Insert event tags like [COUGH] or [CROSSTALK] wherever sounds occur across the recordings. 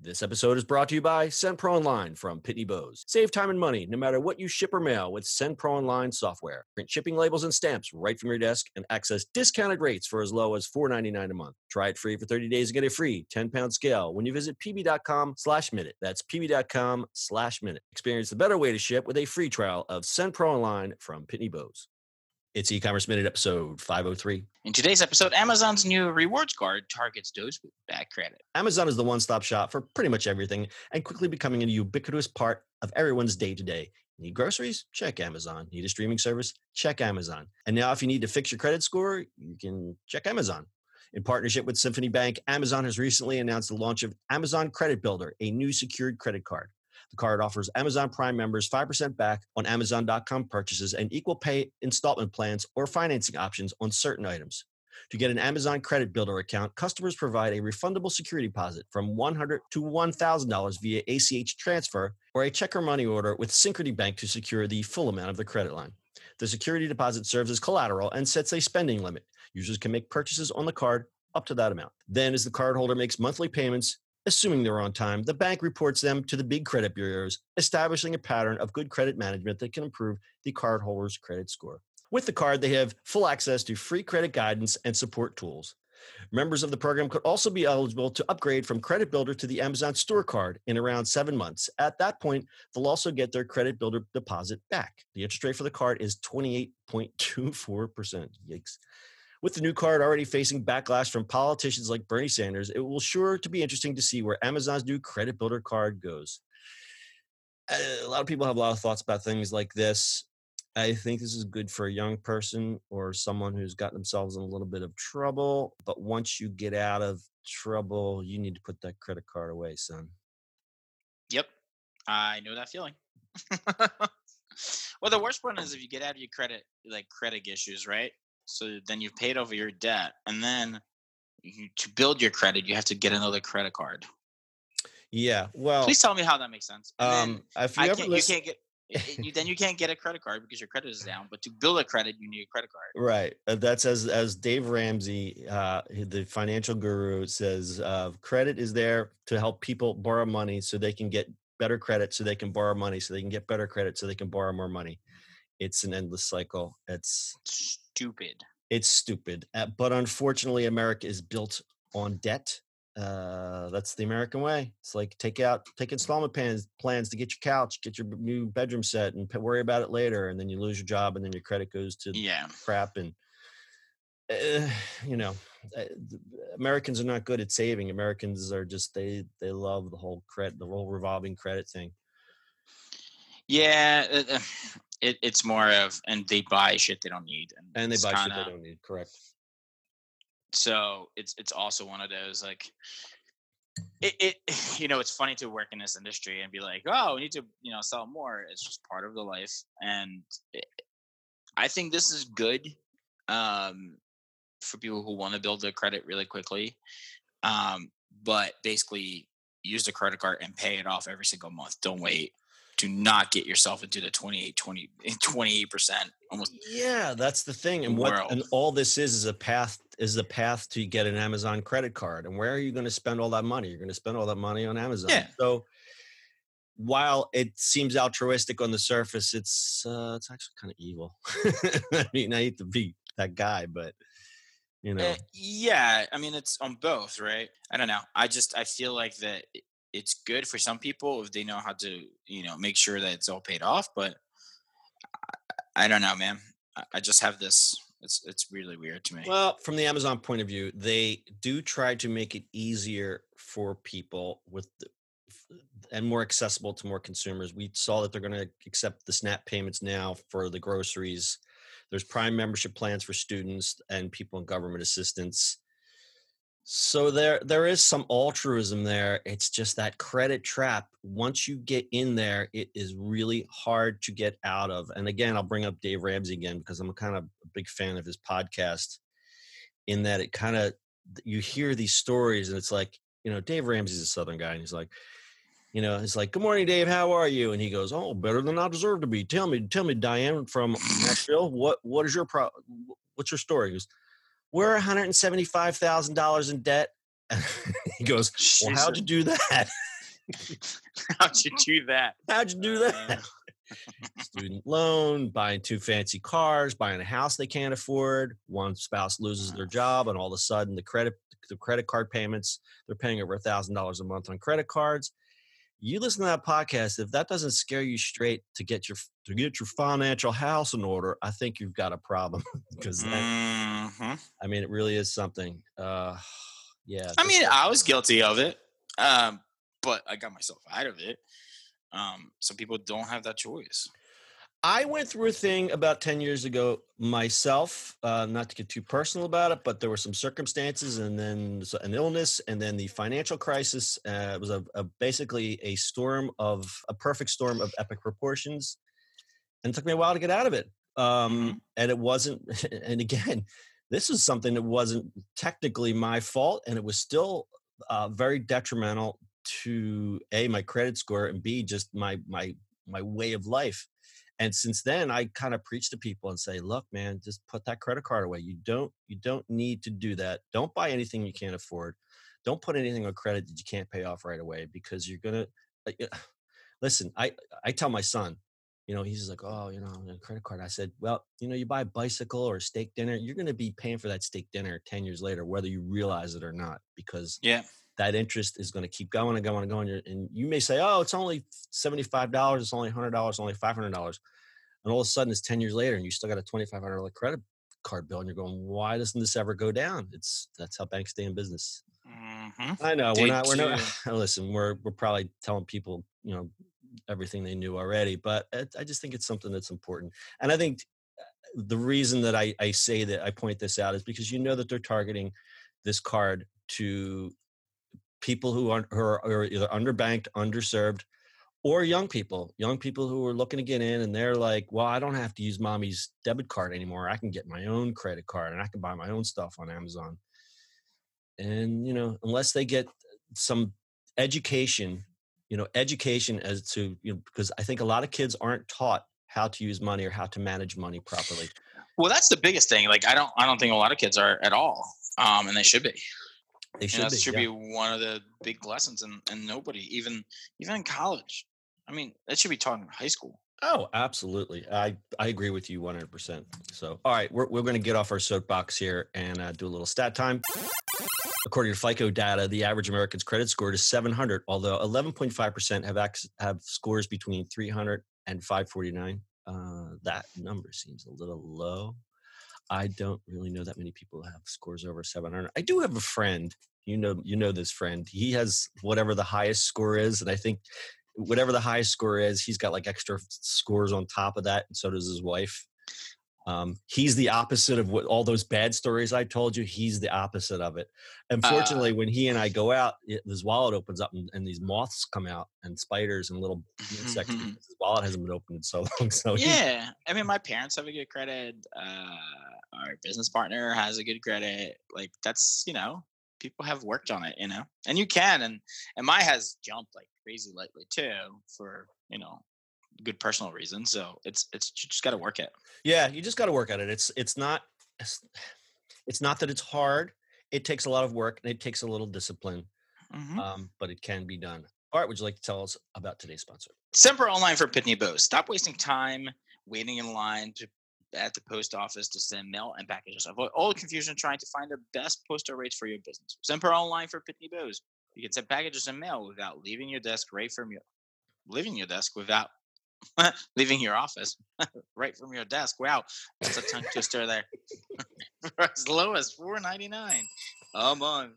This episode is brought to you by SendPro Online from Pitney Bowes. Save time and money no matter what you ship or mail with SendPro Online software. Print shipping labels and stamps right from your desk and access discounted rates for as low as $4.99 a month. Try it free for 30 days and get a free 10-pound scale when you visit pb.com slash minute. That's pb.com slash minute. Experience the better way to ship with a free trial of SendPro Online from Pitney Bowes. It's e-commerce minute episode 503. In today's episode, Amazon's new rewards card targets those with bad credit. Amazon is the one-stop shop for pretty much everything and quickly becoming a ubiquitous part of everyone's day-to-day. Need groceries? Check Amazon. Need a streaming service? Check Amazon. And now if you need to fix your credit score, you can check Amazon. In partnership with Synchrony Bank, Amazon has recently announced the launch of Amazon Credit Builder, a new secured credit card. The card offers Amazon Prime members 5% back on Amazon.com purchases and equal pay installment plans or financing options on certain items. To get an Amazon Credit Builder account, customers provide a refundable security deposit from 100 to $1,000 via ACH transfer or a check or money order with Synchrony Bank to secure the full amount of the credit line. The security deposit serves as collateral and sets a spending limit. Users can make purchases on the card up to that amount. Then, as the cardholder makes monthly payments, assuming they're on time, the bank reports them to the big credit bureaus, establishing a pattern of good credit management that can improve the cardholder's credit score. With the card, they have full access to free credit guidance and support tools. Members of the program could also be eligible to upgrade from Credit Builder to the Amazon Store card in around seven months. At that point, they'll also get their Credit Builder deposit back. The interest rate for the card is 28.24%. Yikes. With the new card already facing backlash from politicians like Bernie Sanders, it will sure to be interesting to see where Amazon's new credit builder card goes. Uh, a lot of people have a lot of thoughts about things like this. I think this is good for a young person or someone who's gotten themselves in a little bit of trouble. But once you get out of trouble, you need to put that credit card away, son. Yep, I know that feeling. [LAUGHS] well, the worst one is if you get out of your credit, like credit issues, right? So then you've paid over your debt, and then you, to build your credit, you have to get another credit card. Yeah. Well, please tell me how that makes sense. And um, if you, ever can't, listen- you can't get. you, then you can't get a credit card because your credit is down. But to build a credit, you need a credit card. Right. Uh, that's as as Dave Ramsey, uh, the financial guru, says. Uh, credit is there to help people borrow money so they can get better credit, so they can borrow money, so they can get better credit, so they can borrow more money. It's an endless cycle. It's stupid. It's stupid. Uh, but unfortunately, America is built on debt. Uh, that's the American way. It's like take out, take installment plans, plans to get your couch, get your new bedroom set, and worry about it later. And then you lose your job, and then your credit goes to yeah crap. And uh, you know, uh, Americans are not good at saving. Americans are just they they love the whole credit, the whole revolving credit thing. Yeah, uh, uh, it, it's more of and they buy shit they don't need, and, and they buy kinda, shit they don't need. Correct. So it's it's also one of those like it, it [SIGHS] you know it's funny to work in this industry and be like oh we need to you know sell more it's just part of the life and it, i think this is good um for people who want to build their credit really quickly um but basically use the credit card and pay it off every single month don't wait do not get yourself into the 28 20 [LAUGHS] 28% almost yeah that's the thing and what and all this is is a path is the path to get an amazon credit card and where are you going to spend all that money? You're going to spend all that money on amazon. Yeah. so while it seems altruistic on the surface it's uh it's actually kind of evil. [LAUGHS] I mean i hate to be that guy but you know. Uh, yeah i mean it's on both right? I don't know. I just i feel like that it's good for some people if they know how to you know make sure that it's all paid off but i, I don't know man. I, I just have this it's it's really weird to me. Well from the amazon point of view they do try to make it easier for people with the, and more accessible to more consumers. We saw that they're going to accept the snap payments now for the groceries. There's prime membership plans for students and people in government assistance so there there is some altruism there. It's just that credit trap. Once you get in there, it is really hard to get out of. And again, I'll bring up Dave Ramsey again because I'm a kind of a big fan of his podcast in that it kind of you hear these stories and it's like you know, Dave Ramsey's a Southern guy, and he's like, you know, it's like, "Good morning, Dave. How are you?" And he goes, "Oh, better than I deserve to be." Tell me, tell me, Diane from Nashville, what what is your pro? What's your story? He goes, "We're one hundred and seventy five thousand dollars in debt." [LAUGHS] he goes, "Well, [LAUGHS] how'd you do that?" how'd you do that? How'd you do that? Uh, student loan, buying two fancy cars, buying a house they can't afford. One spouse loses their job, and all of a sudden the credit the credit card payments they're paying over a thousand dollars a month on credit cards. You listen to that podcast. If that doesn't scare you straight to get your to get your financial house in order, I think you've got a problem [LAUGHS] because mm-hmm. I mean it really is something. Uh, [SIGHS] yeah. I mean, I was guilty of it, um, but I got myself out of it. Um, some people don't have that choice. I went through a thing about 10 years ago myself, uh, not to get too personal about it, but there were some circumstances and then an illness and then the financial crisis. Uh, it was a, a, basically a storm of a perfect storm of epic proportions. And it took me a while to get out of it. Um, mm-hmm. And it wasn't, [LAUGHS] and again, this is something that wasn't technically my fault and it was still uh, very detrimental to a my credit score and b just my my my way of life and since then i kind of preach to people and say look man just put that credit card away. You don't you don't need to do that. Don't buy anything you can't afford. Don't put anything on credit that you can't pay off right away because you're gonna like, uh, [SIGHS] listen i i tell my son you know he's like oh you know a credit card. I said well you know you buy a bicycle or a steak dinner you're going to be paying for that steak dinner 10 years later whether you realize it or not because yeah that interest is going to keep going and going and going. And you may say, oh, it's only $75, it's only $100, it's only $500. And all of a sudden it's 10 years later and you still got a $2,500 credit card bill and you're going, why doesn't this ever go down? It's that's how banks stay in business. Mm-hmm. I know we're not, we're not, [LAUGHS] listen, we're, we're probably telling people, you know, everything they knew already, but I just think it's something that's important. And I think uh, the reason that I, I say that I point this out is because you know that they're targeting this card to people who are, who are, either underbanked, underserved, or young people, young people who are looking to get in and they're like, well, I don't have to use mommy's debit card anymore. I can get my own credit card and I can buy my own stuff on Amazon. And, you know, unless they get some education, you know, education as to, you know, because I think a lot of kids aren't taught how to use money or how to manage money properly. Well, that's the biggest thing. Like, I don't, I don't think a lot of kids are at all. Um, and they should be. They should, that be, should yeah. be one of the big lessons, and and nobody even even in college. I mean, that should be taught in high school. Oh, absolutely. I, I agree with you 100%. So, all right, we're, we're going to get off our soapbox here and uh, do a little stat time. According to FICO data, the average American's credit score is 700, although 11.5% have ac- have scores between 300 and 549. Uh, that number seems a little low. I don't really know that many people have scores over 700. I do have a friend. You know, you know this friend. He has whatever the highest score is, and I think whatever the highest score is, he's got like extra scores on top of that, and so does his wife. Um, he's the opposite of what all those bad stories I told you. He's the opposite of it. Unfortunately, uh, when he and I go out, it, his wallet opens up and, and, these moths come out and spiders and little insects. his wallet hasn't been opened in so [LAUGHS] long. So yeah, he, I mean, my parents have a good credit. Uh, our business partner has a good credit. Like that's you know, people have worked on it. You know, and you can. And and my has jumped like crazy lately too for you know good personal reasons. So it's it's you just got to work it. Yeah, you just got to work at it. It's it's not it's, not that it's hard. It takes a lot of work and it takes a little discipline, mm-hmm. um, but it can be done. All right, would you like to tell us about today's sponsor? SendPro Online for Pitney Bowes. Stop wasting time waiting in line to at the post office to send mail and packages. Avoid all the confusion trying to find the best postal rates for your business. SendPro Online for Pitney Bowes. You can send packages and mail without leaving your desk right from your leaving your desk without [LAUGHS] leaving your office [LAUGHS] right from your desk. Wow, that's a tongue twister there. For as low as four ninety nine a month.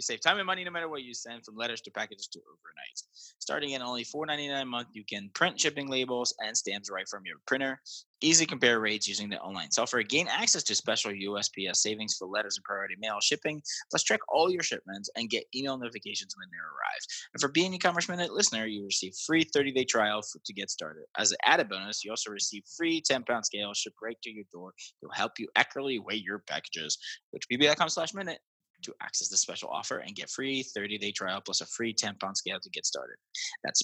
You save time and money no matter what you send, from letters to packages to overnights. Starting at only $4.99 a month, you can print shipping labels and stamps right from your printer. Easily compare rates using the online software. Gain access to special USPS savings for letters and priority mail shipping. Plus, track all your shipments and get email notifications when they arrive. And for being e-commerce minute listener, you receive free 30-day trial for, to get started. As an added bonus, you also receive free 10-pound scale shipped right to your door. It'll help you accurately weigh your packages. Go to pb.com slash minute to access the special offer and get free 30 day trial plus a free 10 pound scale to get started. That's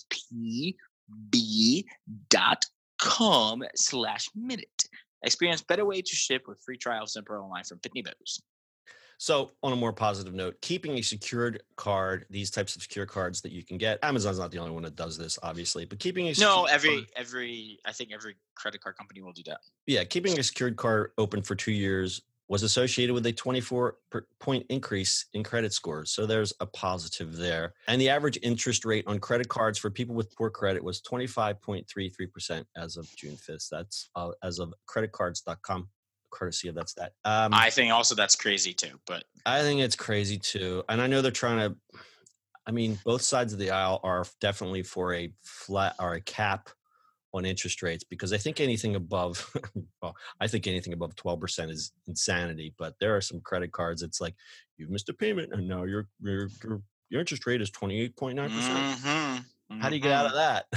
pb.com slash minute. Experience better way to ship with free trial SendPro online from Pitney Bowes. So, on a more positive note, keeping a secured card, these types of secure cards that you can get, Amazon's not the only one that does this, obviously, but keeping a No, every card- every I think every credit card company will do that. yeah, keeping a secured card open for two years was associated with a 24 point increase in credit scores. So there's a positive there. And the average interest rate on credit cards for people with poor credit was 25.33% as of June 5th. That's uh, as of creditcards.com, courtesy of that's that. Um, I think also that's crazy too, but I think it's crazy too. And I know they're trying to, I mean, both sides of the aisle are definitely for a flat or a cap on interest rates because I think anything above, [LAUGHS] well, I think anything above 12% is insanity. But there are some credit cards, it's like you've missed a payment and now your, your, your, your interest rate is 28.9%. percent Mhm, How do you get out of that? [LAUGHS]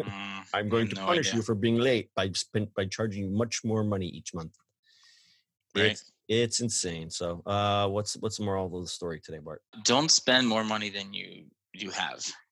mhm. I'm going to No punish idea. you for being late by spend, by charging you much more money each month. Right. It's, it's insane. So, uh, what's what's the moral of the story today, Bart? Don't spend more money than you you have.